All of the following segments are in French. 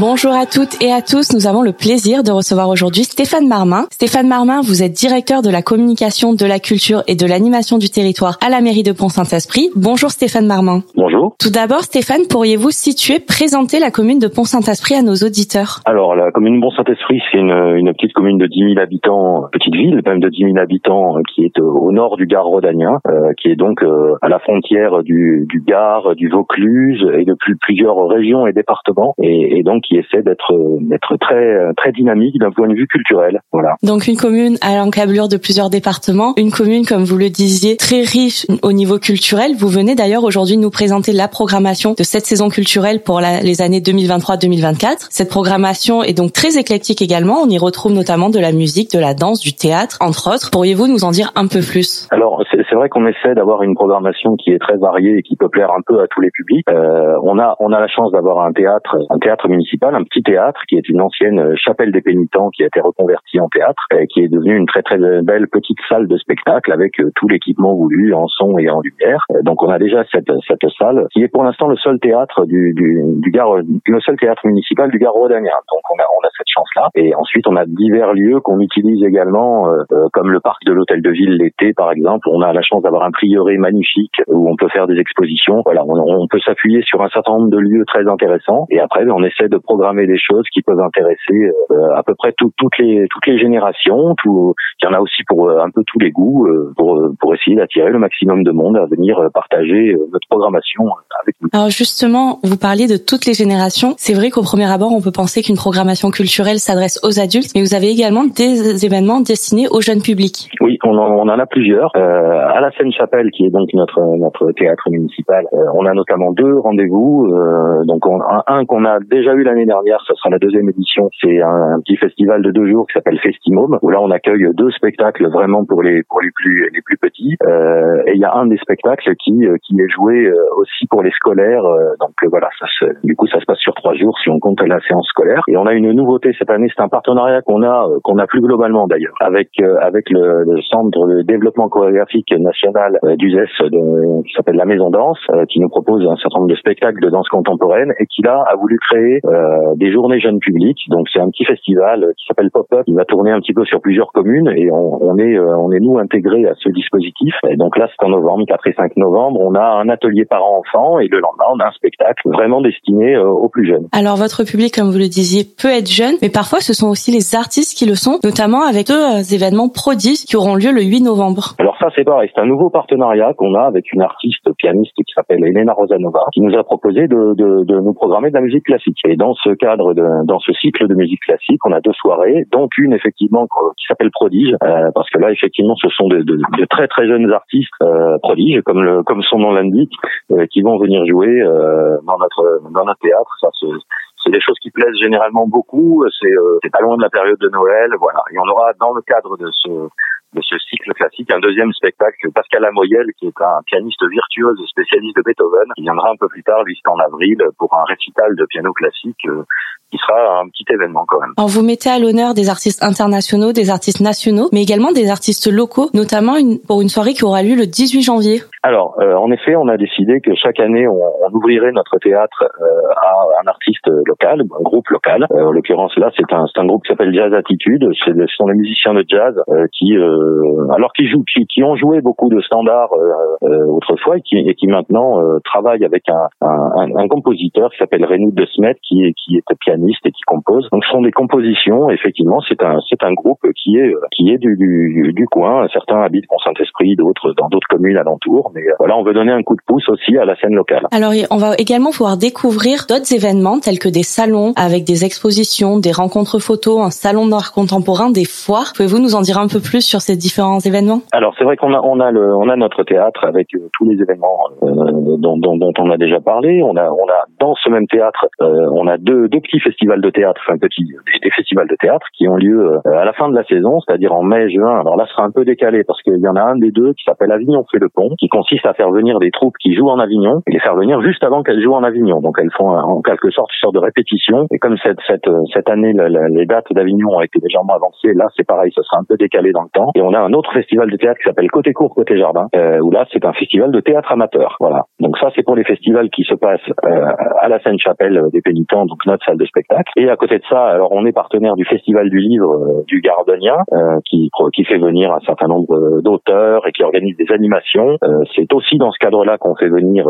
Bonjour à toutes et à tous. Nous avons le plaisir de recevoir aujourd'hui Stéphane Marmin. Stéphane Marmin, vous êtes directeur de la communication, de la culture et de l'animation du territoire à la mairie de Pont-Saint-Esprit. Bonjour Stéphane Marmin. Bonjour. Tout d'abord, Stéphane, pourriez-vous situer, présenter la commune de Pont-Saint-Esprit à nos auditeurs? Alors, la commune de Pont-Saint-Esprit, c'est une, une, petite commune de 10 000 habitants, petite ville même de 10 000 habitants, euh, qui est au nord du Gard rhodanien, euh, qui est donc euh, à la frontière du, du Gard, du Vaucluse et de plus, plusieurs régions et départements, et, et donc qui essaie d'être d'être très très dynamique d'un point de vue culturel. Voilà. Donc une commune à l'encablure de plusieurs départements, une commune comme vous le disiez très riche au niveau culturel. Vous venez d'ailleurs aujourd'hui nous présenter la programmation de cette saison culturelle pour la, les années 2023-2024. Cette programmation est donc très éclectique également. On y retrouve notamment de la musique, de la danse, du théâtre, entre autres. Pourriez-vous nous en dire un peu plus? Alors c'est vrai qu'on essaie d'avoir une programmation qui est très variée et qui peut plaire un peu à tous les publics. Euh, on a on a la chance d'avoir un théâtre, un théâtre municipal, un petit théâtre qui est une ancienne chapelle des pénitents qui a été reconvertie en théâtre, et qui est devenue une très très belle petite salle de spectacle avec euh, tout l'équipement voulu en son et en lumière. Euh, donc on a déjà cette cette salle qui est pour l'instant le seul théâtre du du, du Gard, le seul théâtre municipal du Gard rhodanien. Donc on a on a cette chance là. Et ensuite on a divers lieux qu'on utilise également, euh, comme le parc de l'hôtel de ville l'été par exemple. On a la chance d'avoir un prieuré magnifique où on peut faire des expositions. Voilà, on, on peut s'appuyer sur un certain nombre de lieux très intéressants. Et après, on essaie de programmer des choses qui peuvent intéresser euh, à peu près tout, toutes les toutes les générations. Tout, il y en a aussi pour euh, un peu tous les goûts, euh, pour pour essayer d'attirer le maximum de monde à venir partager notre programmation avec nous. Alors justement, vous parliez de toutes les générations. C'est vrai qu'au premier abord, on peut penser qu'une programmation culturelle s'adresse aux adultes, mais vous avez également des événements destinés au jeune public. Oui, on en, on en a plusieurs. Euh, à la Seine-Chapelle, qui est donc notre notre théâtre municipal, euh, on a notamment deux rendez-vous. Euh, donc on, un, un qu'on a déjà eu l'année dernière, ce sera la deuxième édition. C'est un, un, petit festival de deux jours qui s'appelle Festimome, où là on accueille deux spectacles vraiment pour les pour les plus les plus petits. Euh, et il y a un des spectacles qui qui est joué aussi pour les scolaires. donc voilà, ça se, du coup ça se sur trois jours si on compte la séance scolaire. Et on a une nouveauté cette année, c'est un partenariat qu'on a qu'on a plus globalement d'ailleurs avec avec le, le centre de développement chorégraphique national d'UZES qui s'appelle la Maison Danse, qui nous propose un certain nombre de spectacles de danse contemporaine et qui là a voulu créer euh, des journées jeunes publics. Donc c'est un petit festival qui s'appelle Pop-up, qui va tourner un petit peu sur plusieurs communes et on, on est euh, on est nous intégrés à ce dispositif. Et donc là c'est en novembre, 4 et 5 novembre, on a un atelier parents-enfants et le lendemain on a un spectacle vraiment destiné euh, aux plus jeunes. Alors votre public, comme vous le disiez, peut être jeune, mais parfois ce sont aussi les artistes qui le sont, notamment avec deux événements prodiges qui auront lieu le 8 novembre. Alors ça c'est pareil, c'est un nouveau partenariat qu'on a avec une artiste pianiste qui s'appelle Elena Rosanova, qui nous a proposé de, de, de, nous programmer de la musique classique. Et dans ce cadre, de, dans ce cycle de musique classique, on a deux soirées, dont une effectivement qui s'appelle Prodige, euh, parce que là effectivement ce sont de, de, de très très jeunes artistes euh, prodiges, comme le comme son nom l'indique, euh, qui vont venir jouer euh, dans notre dans notre théâtre. Ça c'est des choses qui plaisent généralement beaucoup. C'est euh, pas loin de la période de Noël, voilà. Et on aura dans le cadre de ce de ce cycle classique, un deuxième spectacle, Pascal Lamoyel, qui est un pianiste virtuose spécialiste de Beethoven, qui viendra un peu plus tard, lui c'est en avril, pour un récital de piano classique euh, qui sera un petit événement quand même. Alors vous mettez à l'honneur des artistes internationaux, des artistes nationaux, mais également des artistes locaux, notamment une, pour une soirée qui aura lieu le 18 janvier. Alors, euh, en effet, on a décidé que chaque année, on, on ouvrirait notre théâtre euh, à un artiste local, un groupe local. Euh, en l'occurrence, là, c'est un, un groupe qui s'appelle Jazz Attitude. Ce sont des musiciens de jazz qui, alors qui jouent, qui, qui, ont joué beaucoup de standards autrefois et qui, et qui maintenant travaillent avec un, un, un compositeur qui s'appelle Renou de Smet, qui, qui est pianiste et qui compose. Donc, ce sont des compositions. Effectivement, c'est un, c'est un groupe qui est, qui est du, du, du coin. Certains habitent en Saint-Esprit, d'autres dans d'autres communes alentours. Mais voilà, on veut donner un coup de pouce aussi à la scène locale. Alors, on va également pouvoir découvrir d'autres événements tels que des salons avec des expositions, des rencontres photos, un salon d'art contemporain, des foires. Pouvez-vous nous en dire un peu plus sur ces différents événements? Alors, c'est vrai qu'on a, on a le, on a notre théâtre avec euh, tous les événements euh, dont, dont, dont, on a déjà parlé. On a, on a dans ce même théâtre, euh, on a deux, deux petits festivals de théâtre, enfin petit, des festivals de théâtre qui ont lieu à la fin de la saison, c'est-à-dire en mai, juin. Alors là, ce sera un peu décalé parce qu'il y en a un des deux qui s'appelle Avignon fait le pont, qui consiste à faire venir des troupes qui jouent en Avignon et les faire venir juste avant qu'elles jouent en Avignon. Donc elles font en quelque sorte une sorte de répétition. Et comme cette cette cette année les dates d'Avignon ont été légèrement avancées, là c'est pareil, ce sera un peu décalé dans le temps. Et on a un autre festival de théâtre qui s'appelle Côté Court Côté Jardin, euh, où là c'est un festival de théâtre amateur. Voilà. Donc ça c'est pour les festivals qui se passent euh, à la Seine-Chapelle des Pénitents, donc notre salle de spectacle. Et à côté de ça, alors on est partenaire du Festival du Livre euh, du Gardonien, euh, qui qui fait venir un certain nombre d'auteurs et qui organise des animations. Euh, c'est aussi dans ce cadre-là qu'on fait venir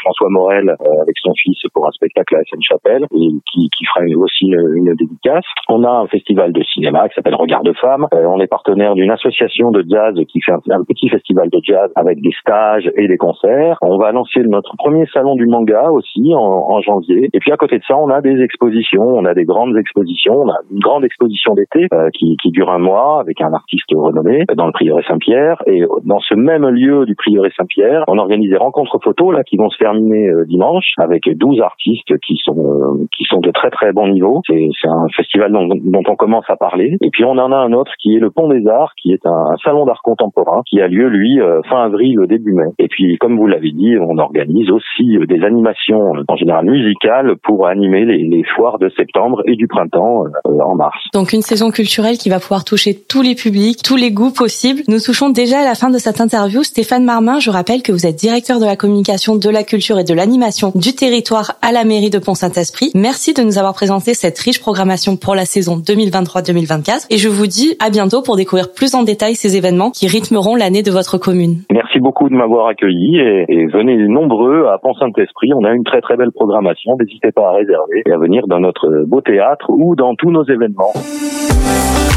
François Morel avec son fils pour un spectacle à la Seine-Chapelle et qui, qui fera aussi une, dédicace. On a un festival de cinéma qui s'appelle Regard de Femmes. on est partenaire d'une association de jazz qui fait un, petit festival de jazz avec des stages et des concerts. On va lancer notre premier salon du manga aussi en, janvier. Et puis à côté de ça, on a des expositions. On a des grandes expositions. On a une grande exposition d'été qui, qui dure un mois avec un artiste renommé dans le prieuré Saint-Pierre. Et dans ce même lieu du prieuré Saint-Pierre, on organise des rencontres photos là qui vont se terminer euh, dimanche avec 12 artistes qui sont euh, qui sont de très très bon niveau. C'est un festival dont, dont, on commence à parler. Et puis on en a un autre qui est le Pont des Arts, qui est un, salon d'art contemporain qui a lieu lui euh, fin avril début mai. Et puis comme vous l'avez dit, on organise aussi des animations en général musicales pour animer les, les foires de septembre et du printemps en mars. Donc une saison culturelle qui va pouvoir toucher tous les publics, tous les goûts possibles. Nous touchons déjà à la fin de cette interview. Stéphane Marmin, je rappelle que vous êtes directeur de la communication, de la culture et de l'animation du territoire à la mairie de Pont-Saint-Esprit. Merci de nous avoir présenté cette riche programmation pour la saison 2023-2024 et je vous dis à bientôt pour découvrir plus en détail ces événements qui rythmeront l'année de votre commune. Merci beaucoup de m'avoir accueilli et, et, venez nombreux à Pont-Saint-Esprit. On a une très très programmation. N'hésitez pas à réserver et à venir dans notre beau théâtre ou dans tous nos événements.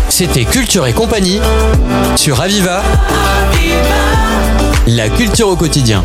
C'était Culture et compagnie sur Aviva. La culture au quotidien.